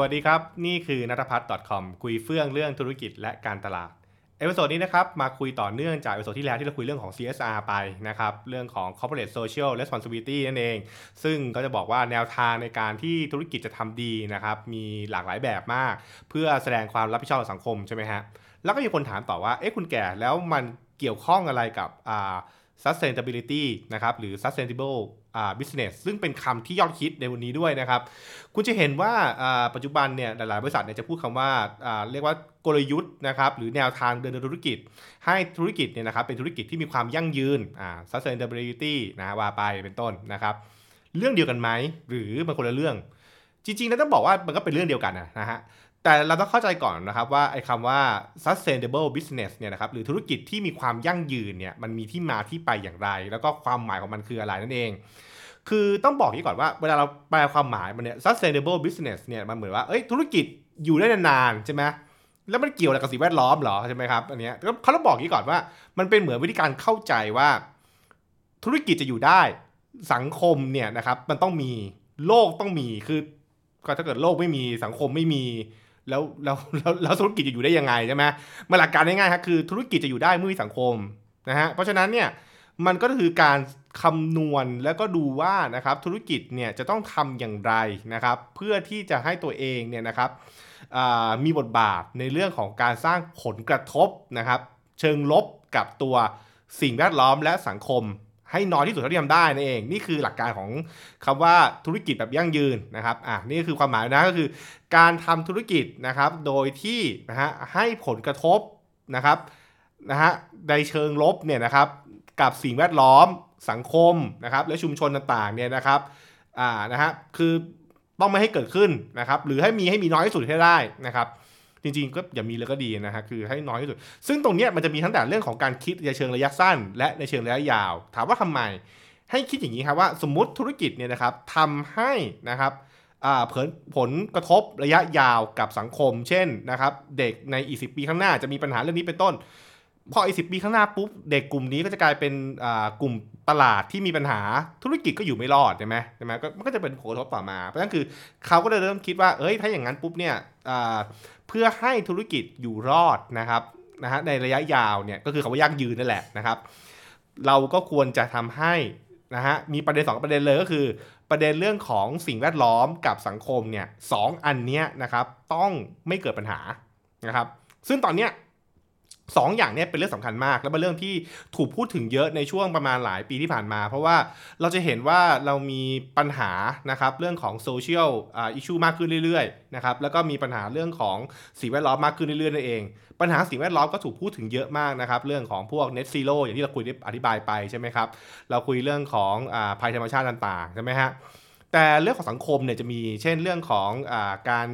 สวัสดีครับ นี่คือนัทพัฒน์ .com คุยเฟื่องเรื่องธุรกิจและการตลาด episode นี้นะครับ มาคุยต่อเนื่องจาก episode ที่แล้วที่เราคุยเรื่องของ CSR ไปนะครับ เรื่องของ corporate social responsibility นั่นเอง ซึ่งก็จะบอกว่าแนวทางในการที่ธุรกิจจะทำดีนะครับ มีหลากหลายแบบมาก เพื่อแสดงความรับผิดชอบต่อสังคมใช่ไหมฮะ แล้วก็มีคนถามต่อว่า เอ๊ะคุณแก่แล้วมันเกี่ยวข้องอะไรกับอ่า sustainability นะครับหรือ sustainable business ซึ่งเป็นคำที่ยอดฮิตในวันนี้ด้วยนะครับ คุณจะเห็นว่าปัจจุบันเนี่ยหลาย ๆ บริษัทเนี่ยจะพูดคำว่าเรียกว่ากลยุทธ์นะครับหรือแนวทางเดินธุรกิจ ให้ธุรกิจเนี่ยนะครับเป็นธุรกิจที่มีความยั่งยืน sustainability นะว่าไปเป็นต้นนะครับ เรื่องเดียวกันไหมหรือมันคนละเรื่อง จริง ๆ แล้วต้องบอกว่ามันก็เป็นเรื่องเดียวกันนะฮะ แต่เราต้องเข้าใจก่อนนะครับว่าไอ้คำว่า sustainable business เนี่ยนะครับหรือธุรกิจที่มีความยั่งยืนเนี่ยมันมีที่มาที่ไปอย่างไร แล้วก็ความหมายของมันคืออะไรนั่นเอง คือต้องบอกนี้ก่อนว่าเวลาเราแปลความหมายมันเนี่ย sustainable business เนี่ยมันเหมือนว่าเอ้ยธุรกิจอยู่ได้นานๆใช่ไหมแล้วมันเกี่ยวอะไรกับสิ่งแวดล้อมเหรอใช่ไหมครับอันเนี้ยเขาต้องบอกนี้ก่อนว่ามันเป็นเหมือนวิธีการเข้าใจว่า ธุรกิจจะอยู่ได้สังคมเนี่ยนะครับมันต้องมีโลกต้องมีคือก็ถ้าเกิดโลกไม่มีสังคมไม่มี แล้วแล้วแล้วธุรกิจจะอยู่ได้ยังไงใช่ไหมมาหลักการง่ายๆครับคือธุรกิจจะอยู่ได้เมื่อมีสังคมนะฮะเพราะฉะนั้นเนี่ยมันก็คือการคำนวณแล้วก็ดูว่านะครับธุรกิจเนี่ยจะต้องทำอย่างไรนะครับ เพื่อที่จะให้ตัวเองเนี่ยนะครับมีบทบาทในเรื่องของการสร้างผลกระทบนะครับ เชิงลบกับตัวสิ่งแวดล้อมและสังคม ให้น้อยที่สุดเท่าที่ทำได้นั่นเอง นี่คือหลักการของคำว่าธุรกิจแบบยั่งยืนนะครับอะนี่คือความหมายนะก็คือการทำธุรกิจนะครับโดยที่นะฮะให้ผลกระทบนะครับนะฮะในเชิงลบเนี่ยนะครับกับสิ่งแวดล้อมสังคมนะครับและชุมชนต่างๆเนี่ยนะครับอ่านะฮะคือต้องไม่ให้เกิดขึ้นนะครับหรือให้มีให้มีน้อยที่สุดให้ได้นะครับ จริงๆก็อย่ามีเลยก็ดีนะฮะคือให้น้อยที่สุด ซึ่งตรงนี้มันจะมีทั้งแต่เรื่องของการคิดในเชิงระยะสั้น และในเชิงระยะยาว ถามว่าทำไม ให้คิดอย่างนี้ครับว่าสมมติธุรกิจเนี่ยนะครับทำให้นะครับผลผลกระทบระยะยาวกับสังคม เช่นนะครับเด็กในอีกสิปีข้างหน้าจะมีปัญหาเรื่องนี้เป็นต้น พออีกสิปีข้างหน้าปุ๊บเด็กกลุ่มนี้ก็จะกลายเป็นกลุ่มตลาดที่มีปัญหาธุรกิจก็อยู่ไม่รอดใช่ไหมใช่ไหมก็มันก็จะเป็นผลกระทบต่อมา เพราะฉะนั้นคือเขาก็เลยเริ่มคิดว่าเอ้ยถ้าอย่างนั้นปุ๊บเนี่ยเพื่อให้ธุรกิจอยู่รอดนะครับนะฮะในระยะยาวเนี่ยก็คือคำว่ายั่งยืนนั่นแหละนะครับ เราก็ควรจะทำให้นะฮะมีประเด็น 2 ประเด็นเลยก็คือ ประเด็นเรื่องของสิ่งแวดล้อมกับสังคมเนี่ยสอันเนี้ยนะครับต้องไม่เกิดปัญหานะครับ ซึ่งตอนเนี้ย สองอย่างนี้เป็นเรื่องสำคัญมาก และเป็นเรื่องที่ถูกพูดถึงเยอะในช่วงประมาณหลายปีที่ผ่านมา เพราะว่าเราจะเห็นว่าเรามีปัญหานะครับเรื่องของโซเชียลอิชชูมากขึ้นเรื่อยๆนะครับแล้วก็มีปัญหาเรื่องของสิ่งแวดล้อมมากขึ้นเรื่อยๆนั่นเอง ปัญหาสิ่งแวดล้อมก็ถูกพูดถึงเยอะมากนะครับเรื่องของพวก net zero อย่างที่เราคุยอธิบายไปใช่ไหมครับเราคุยเรื่องของภัยธรรมชาติต่างๆใช่ไหมฮะ แต่เรื่องของสังคมเนี่ยจะมีเช่นเรื่องของอการ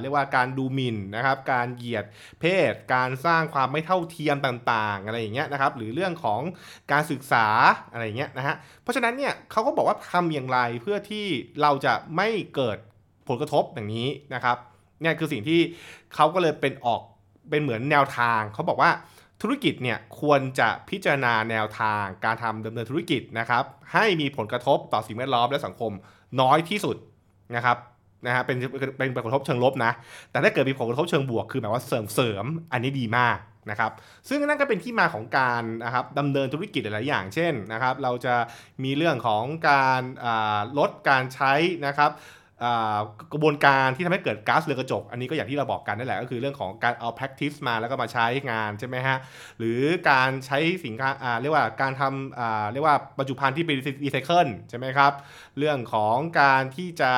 เรียกว่าการดูหมิ่นนะครับ การเหยียดเพศ การสร้างความไม่เท่าเทียมต่างๆ อะไรอย่างเงี้ยนะครับ หรือเรื่องของการศึกษาอะไรอย่างเงี้ยนะฮะ เพราะฉะนั้นเนี่ยเขาก็บอกว่าทำอย่างไรเพื่อที่เราจะไม่เกิดผลกระทบอย่างนี้นะครับเนี่ยคือสิ่งที่เขาก็เลยเป็นออกเป็นเหมือนแนวทางเขาบอกว่าธุรกิจเนี่ยควรจะพิจารณาแนวทางการทำดำเนินธุรกิจนะครับ ให้มีผลกระทบต่อสิ่งแวดล้อมและสังคม น้อยที่สุดนะครับนะฮะเป็นเป็นผลกระทบเชิงลบนะ แต่ถ้าเกิดมีผลกระทบเชิงบวกคือแบบว่าเสริมเสริมอันนี้ดีมากนะครับซึ่งนั่นก็เป็นที่มาของการนะครับดำเนินธุรกิจหลายอย่าง เช่นนะครับ เราจะมีเรื่องของการลดการใช้นะครับ กระบวนการที่ทำให้เกิดก๊าซเรือนกระจก อันนี้ก็อย่างที่เราบอกกันนั่นแหละก็คือเรื่องของการเอา practice มาแล้วก็มาใช้งานใช่ไหมฮะ หรือการใช้สินค้าเรียกว่าการทำเรียกว่าปัจจุบันที่เป็นรีไซเคิลใช่ไหมครับ เรื่องของการที่จะ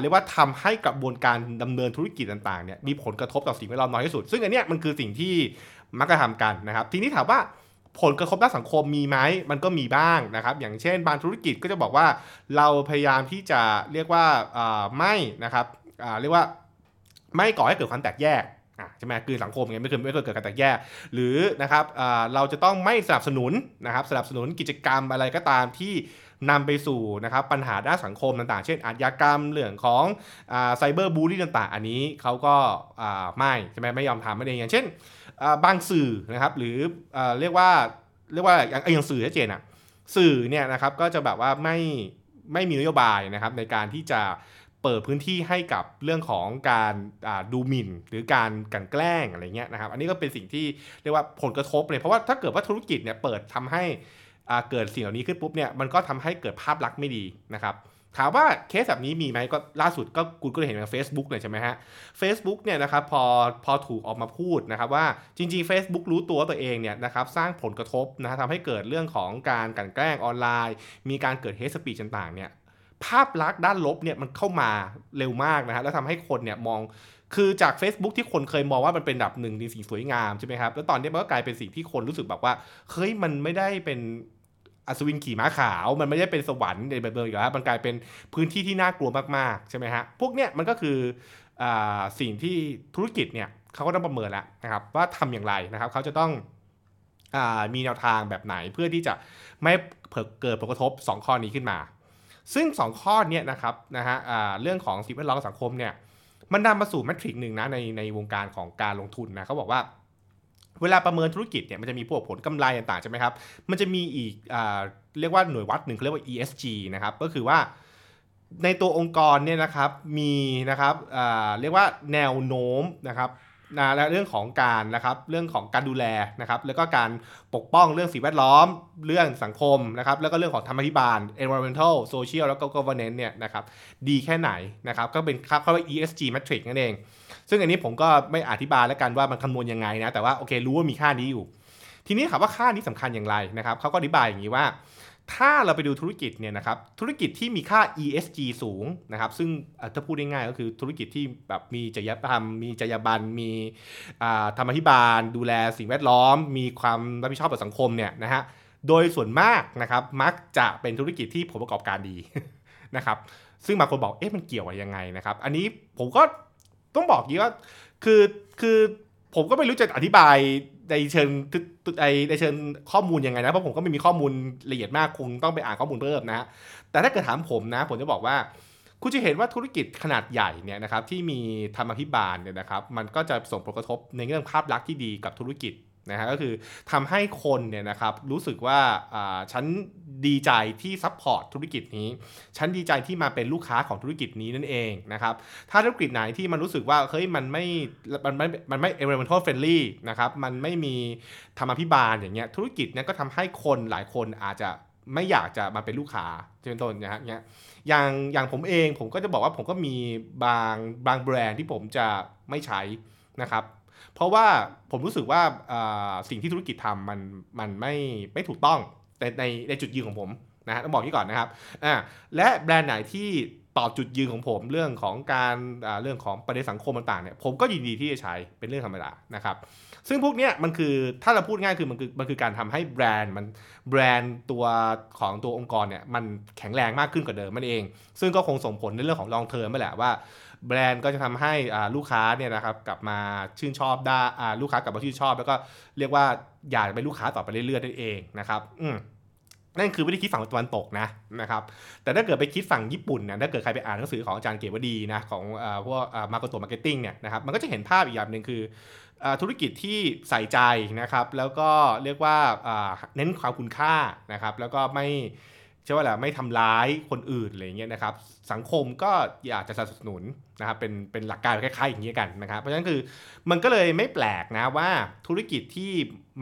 เรียกว่าทำให้กระบวนการดำเนินธุรกิจต่างๆเนี่ยมีผลกระทบต่อสิ่งแวดล้อมน้อยที่สุด ซึ่งอันนี้มันคือสิ่งที่มักจะทำกันนะครับ ทีนี้ถามว่า ผลกระทบด้านสังคมมีไหมมันก็มีบ้างนะครับ อย่างเช่น บางธุรกิจก็จะบอกว่าเราพยายามที่จะเรียกว่าไม่นะครับเรียกว่าไม่ก่อให้เกิดความแตกแยกใช่ไหมคือสังคมไงไม่เคยไม่เคยเกิดการแตกแยก หรือนะครับเราจะต้องไม่สนับสนุนนะครับสนับสนุนกิจกรรมอะไรก็ตามที่นำไปสู่นะครับปัญหาด้านสังคมต่างๆ เช่น อาชญากรรมเรื่องของไซเบอร์บูลลี่ต่างๆ อันนี้เขาก็ไม่ใช่ไหมไม่ยอมทำไม่ได้อย่างเช่น บางสื่อนะครับหรือเรียกว่าเรียกว่าอย่างอย่างสื่อชัดเจนอะสื่อเนี่ยนะครับก็จะแบบว่าไม่ไม่มีนโยบายนะครับในการที่จะเปิดพื้นที่ให้กับเรื่องของการดูหมิ่น หรือการกันแกล้งอะไรเงี้ยนะครับอันนี้ก็เป็นสิ่งที่เรียกว่าผลกระทบเลยเพราะว่าถ้าเกิดว่าธุรกิจเนี่ยเปิดทำให้เกิดสิ่งเหล่านี้ขึ้นปุ๊บเนี่ยมันก็ทำให้เกิดภาพลักษณ์ไม่ดีนะครับ ถามว่าเคสแบบนี้มีไหมก็ล่าสุดก็คุณก็เห็นใน Facebook เลยใช่ไหมฮะ Facebook เนี่ยนะครับพอพอถูกออกมาพูดนะครับว่าจริง ๆ Facebook รู้ตัวตัวเองเนี่ยนะครับสร้างผลกระทบนะทำให้เกิดเรื่องของการกันแกล้งออนไลน์ มีการเกิดเฮสปีชต่างๆเนี่ยภาพลักษณ์ด้านลบเนี่ยมันเข้ามาเร็วมากนะฮะแล้วทำให้คนเนี่ยมองคือจาก Facebook ที่คนเคยมองว่ามันเป็นดับหนึ่งในสิ่งสวยงามใช่ไหมครับแล้วตอนนี้มันก็กลายเป็นสิ่งที่คนรู้สึกแบบว่าเฮ้ยมันไม่ได้เป็น อัศวินขี่ม้าขาวมันไม่ได้เป็นสวรรค์ในแบบเดิมอีกแล้วมันกลายเป็นพื้นที่ที่น่ากลัวมากๆใช่ไหมฮะพวกเนี้ยมันก็คืออสิ่งที่ธุรกิจเนี่ยเขาก็ต้องประเมินแล้วนะครับว่าทำอย่างไรนะครับเขาจะต้องอมีแนวทางแบบไหนเพื่อที่จะไม่เกิดผลกระทบ 2 ข้อนี้ขึ้นมา ซึ่ง 2 ข้อนี้นะครับนะฮะเรื่องของสิ่งแวดล้อมสังคมเนี่ยมันนำมาสู่แมทริกหนึ่งนะในในวงการของการลงทุนนะเขาบอกว่า เวลาประเมินธุรกิจเนี่ยมันจะมีพวกผลกำไรต่างๆใช่ไหมครับ มันจะมีอีกอเรียกว่าหน่วยวัดหนึ่งเขาเรียกว่า ESG นะครับ ก็คือว่าในตัวองค์กรเนี่ยนะครับมีนะครับเรียกว่าแนวโน้มนะครับ นะและเรื่องของการนะครับเรื่องของการดูแลนะครับแล้วก็การปกป้องเรื่องสิ่งแวดล้อม เรื่องสังคมนะครับแล้วก็เรื่องของธรรมธิบาล environmental social แล้วก็ governance เนี่ยนะครับดีแค่ไหนนะครับก็เป็นค่าเขาเรียก ESG metric นั่นเอง ซึ่งอันนี้ผมก็ไม่อธิบายแล้วกันว่ามันคำนวณยังไงนะแต่ว่าโอเครู้ว่ามีค่านี้อยู่ ทีนี้ครับว่าค่านี้สำคัญอย่างไรนะครับเขาก็อธิบายอย่างนี้ว่า ถ้าเราไปดูธุรกิจเนี่ยนะครับธุรกิจที่มีค่า ESG สูงนะครับ ซึ่งถ้าพูดง่ายๆก็คือธุรกิจที่แบบมีจริยธรรม มีจรรยาบรรณมีธรรมธิบาล ดูแลสิ่งแวดล้อม มีความรับผิดชอบต่อสังคมเนี่ยนะฮะโดยส่วนมากนะครับมักจะเป็นธุรกิจที่ผลประกอบการดีนะครับซึ่งบางคนบอกเอ๊ะมันเกี่ยวอะไรยังไงนะครับ อันนี้ผมก็ต้องบอกยี้ว่าคือคือ ผมก็ไม่รู้จะอธิบายในเชิงในเชิงข้อมูลยังไงนะเพราะผมก็ไม่มีข้อมูลละเอียดมากคงต้องไปอ่านข้อมูลเพิ่มนะแต่ถ้าเกิดถามผมนะ ผมจะบอกว่า คุณจะเห็นว่าธุรกิจขนาดใหญ่เนี่ยนะครับที่มีธรรมาภิบาลเนี่ยนะครับ มันก็จะส่งผลกระทบในเรื่องภาพลักษณ์ที่ดีกับธุรกิจ นะฮะก็คือทำให้คนเนี่ยนะครับรู้สึกว่าฉันดีใจที่ support ธุรกิจนี้ ฉันดีใจที่มาเป็นลูกค้าของธุรกิจนี้นั่นเองนะครับถ้าธุรกิจไหนที่มันรู้สึกว่าเฮ้ยมันไม่มันไม่มันไม่ environmental friendly นะครับมันไม่มีธรรมพิบาลอย่างเงี้ยธุรกิจนี้ยก็ทำให้คนหลายคนอาจจะไม่อยากจะมาเป็นลูกค้าเป็นต้นนะฮะเงี้ยอย่างอย่างผมเองผมก็จะบอกว่าผมก็มีบางบางแบรนด์ที่ผมจะไม่ใช้นะครับ เพราะว่าผมรู้สึกว่าสิ่งที่ธุรกิจทำมันมันไม่ไม่ถูกต้องแต่ในในจุดยืนของผมนะฮะต้องบอกที่ก่อนนะครับอ่าและแบรนด์ไหนที่ตอบจุดยืนของผมเรื่องของการเรื่องของประเด็นสังคมต่างๆเนี่ยผมก็ยินดีที่จะใช้เป็นเรื่องธรรมดานะครับซึ่งพวกนี้มันคือถ้าเราพูดง่ายคือมันคือมันคือการทำให้แบรนด์มันแบรนด์ตัวของตัวองค์กรเนี่ยมันแข็งแรงมากขึ้นกว่าเดิมมันเอง ซึ่งก็คงส่งผลในเรื่องของลองเทอมไปแหละว่า แบรนด์ก็จะทำให้ลูกค้าเนี่ยนะครับกลับมาชื่นชอบได้ลูกค้ากลับมาชื่นชอบ แล้วก็เรียกว่าอยากเป็นลูกค้าต่อไปเรื่อยๆนั่นเองนะครับอืนั่นคือวิธีคิดฝั่งตะวันตกนะนะครับ แต่ถ้าเกิดไปคิดฝั่งญี่ปุ่นเนี่ยถ้าเกิดใครไปอ่านหนังสือของอาจารย์เกตุวดีนะของพวก Makoto Marketing เนี่ยนะครับมันก็จะเห็นภาพอีกอย่างหนึ่งคือธุรกิจที่ใส่ใจนะครับ แล้วก็เรียกว่าเน้นความคุณค่านะครับ แล้วก็ไม่ใช่ว่าแหละไม่ทำร้ายคนอื่นอะไรเงี้ยนะครับ สังคมก็อยากจะสนับสนุนนะครับเป็นเป็นหลักการคล้ายๆอย่างนี้กันนะครับ เพราะฉะนั้นคือมันก็เลยไม่แปลกนะว่าธุรกิจที่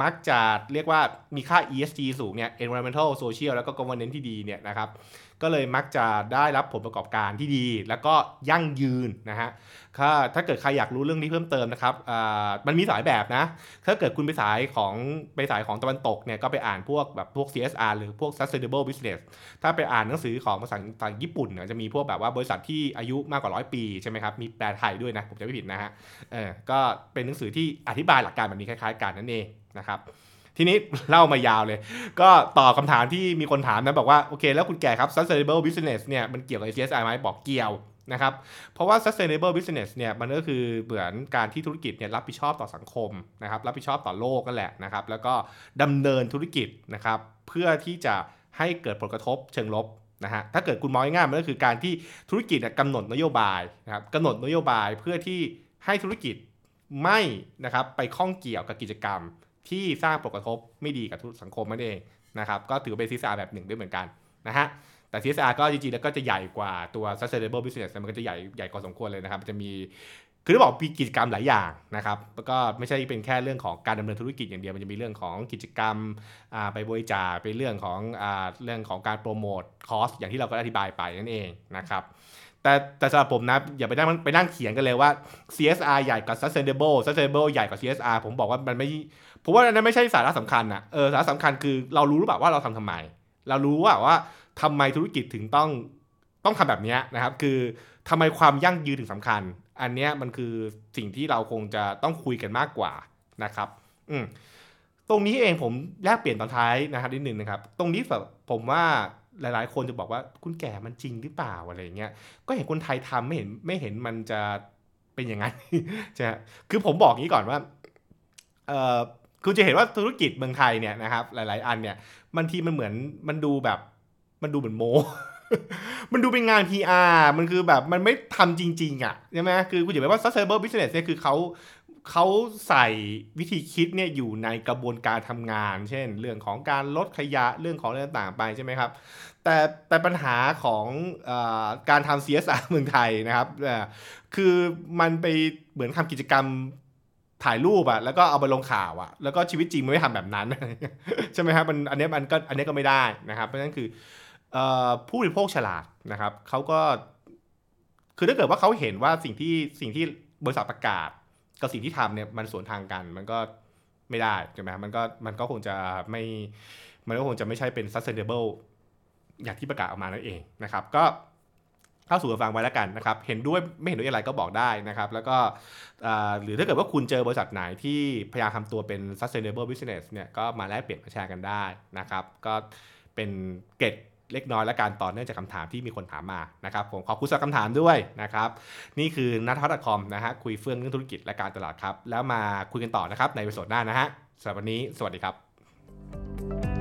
มักจะเรียกว่ามีค่า ESG สูงเนี่ย environmental social แล้วก็ governance ที่ดีเนี่ยนะครับก็เลยมักจะได้รับผลประกอบการที่ดี แล้วก็ยั่งยืนนะฮะถ้าถ้าเกิดใครอยากรู้เรื่องนี้เพิ่มเติมนะครับมันมีสายแบบนะ ถ้าเกิดคุณไปสายของไปสายของตะวันตกเนี่ยก็ไปอ่านพวกแบบพวก CSR หรือพวก sustainable business ถ้าไปอ่านหนังสือของภาษาภาษาญี่ปุ่นเนี่ยจะมีพวกแบบว่าบริษัทที่อายุมากกว่าร้อยปีใช่ไหมครับ มีแปลไทยด้วยนะ ผมจะไม่ผิดนะฮะ เออ ก็เป็นหนังสือที่อธิบายหลักการแบบนี้คล้าย ๆ กันนั่นเองนะครับ ทีนี้เล่ามายาวเลย ก็ตอบคาถามที่มีคนถามนะบอกว่า โอเค แล้วคุณแก่ครับ sustainable business เนี่ยมันเกี่ยวกับ CSR ไหมบอกเกี่ยวนะครับ เพราะว่า sustainable business เนี่ยมันก็คือเหมือนการที่ธุรกิจเนี่ยรับผิดชอบต่อสังคมนะครับ รับผิดชอบต่อโลกนั่นแหละนะครับ แล้วก็ดำเนินธุรกิจนะครับ เพื่อที่จะให้เกิดผลกระทบเชิงลบ นะฮะถ้าเกิดคุณมองง่ายๆมันก็คือการที่ธุรกิจกำหนดนโยบายนะครับกำหนดนโยบายเพื่อที่ให้ธุรกิจไม่นะครับไปข้องเกี่ยวกับกิจกรรม ที่สร้างผลกระทบไม่ดีกับสังคมนั่นเองนะครับก็ถือเป็นซีซาแบบหนึ่งด้วยเหมือนกันนะฮะแต่ CSR ก็จริงๆแล้วก็จะใหญ่กว่าตัว sustainable business มันก็จะใหญ่ใหญ่กว่าสมควรเลยนะครับ จะมี คือที่บอกมีกิจกรรมหลายอย่างนะครับแล้วก็ไม่ใช่เป็นแค่เรื่องของการดำเนินธุรกิจอย่างเดียวมันจะมีเรื่องของกิจกรรมไปบริจาคไปเรื่องของเรื่องของการโปรโมทคอสอย่างที่เราก็อธิบายไปนั่นเองนะครับแต่แต่สำหรับผมนะอย่าไปนั่งไปนั่งเขียนกันเลยว่า CSR ใหญ่กว่า sustainable sustainable ใหญ่กว่า CSR ผมบอกว่ามันไม่ผมว่านั้นไม่ใช่สาระสำคัญนะเออสาระสำคัญคือเรารู้หรือเปล่าว่าเราทำทำไม เรารู้ว่าว่าทำไมธุรกิจถึงต้อง ต้องทำแบบนี้นะครับ คือทำไมความยั่งยืนถึงสำคัญ อันนี้มันคือสิ่งที่เราคงจะต้องคุยกันมากกว่านะครับ อืตรงนี้เองผมแลกเปลี่ยนตอนท้ายนะครับนิดนึงนะครับ ตรงนี้แบบผมว่าหลายๆ คนจะบอกว่าคุณแก่มันจริงหรือเปล่าอะไรเงี้ย ก็เห็นคนไทยทำไม่เห็นไม่เห็นมันจะเป็นอย่างนั้นใช่คือผมบอกงี้ก่อนว่าเออคุณจะเห็นว่าธุรกิจเมืองไทยเนี่ยนะครับ หลาย ๆ อันเนี่ยบางทีมันเหมือนมันดูแบบมันดูเหมือนโม มันดูเป็นงาน PR มันคือแบบมันไม่ทำจริง ๆ อะใช่ไหมคือคุณอย่าไปว่า sustainable business เนี่ยคือเขาเขาใส่วิธีคิดเนี่ยอยู่ในกระบวนการทำงาน เช่น เรื่องของการลดขยะเรื่องของอะไรต่างๆไปใช่ไหมครับ แต่แต่ปัญหาของอการทำ CSR เมืองไทยนะครับคือมันไปเหมือนทำกิจกรรมถ่ายรูปอะแล้วก็เอาไปลงข่าวอะแล้วก็ชีวิตจริงมันไม่ทำแบบนั้นใช่ไหมครับมันอันนี้มันก็อันนี้ก็ไม่ได้นะครับ เพราะฉะนั้นคือ ผู้บริโภคฉลาดนะครับเขาก็ คือถ้าเกิดว่าเขาเห็นว่าสิ่งที่สิ่งที่บริษัทประกาศ กับสิ่งที่ทำเนี่ยมันสวนทางกันมันก็ไม่ได้ใช่ไหมมันก็มันก็คงจะไม่มันก็คงจะไม่ใช่เป็น sustainable อย่างที่ประกาศออกมานั่นเองนะครับ ก็เข้าสู่ฟังไว้แล้วกันนะครับ เห็นด้วยไม่เห็นด้วยอะไรก็บอกได้นะครับ แล้วก็หรือถ้าเกิดว่าคุณเจอบริษัทไหนที่พยายามทำตัวเป็น sustainable business เนี่ยก็มาแลกเปลี่ยนมาแชร์กันได้นะครับ ก็เป็นเกร็ด เล็กน้อยและการต่อเนื่องจากคำถามที่มีคนถามมานะครับผมขอบคุณสำหรับคำถามด้วยนะครับนี่คือนัทพัฒน์คอมนะฮะคุยเฟื่องเรื่องธุรกิจและการตลาดครับ แล้วมาคุยกันต่อนะครับในวิดีโอหน้านะฮะสำหรับวันนี้สวัสดีครับ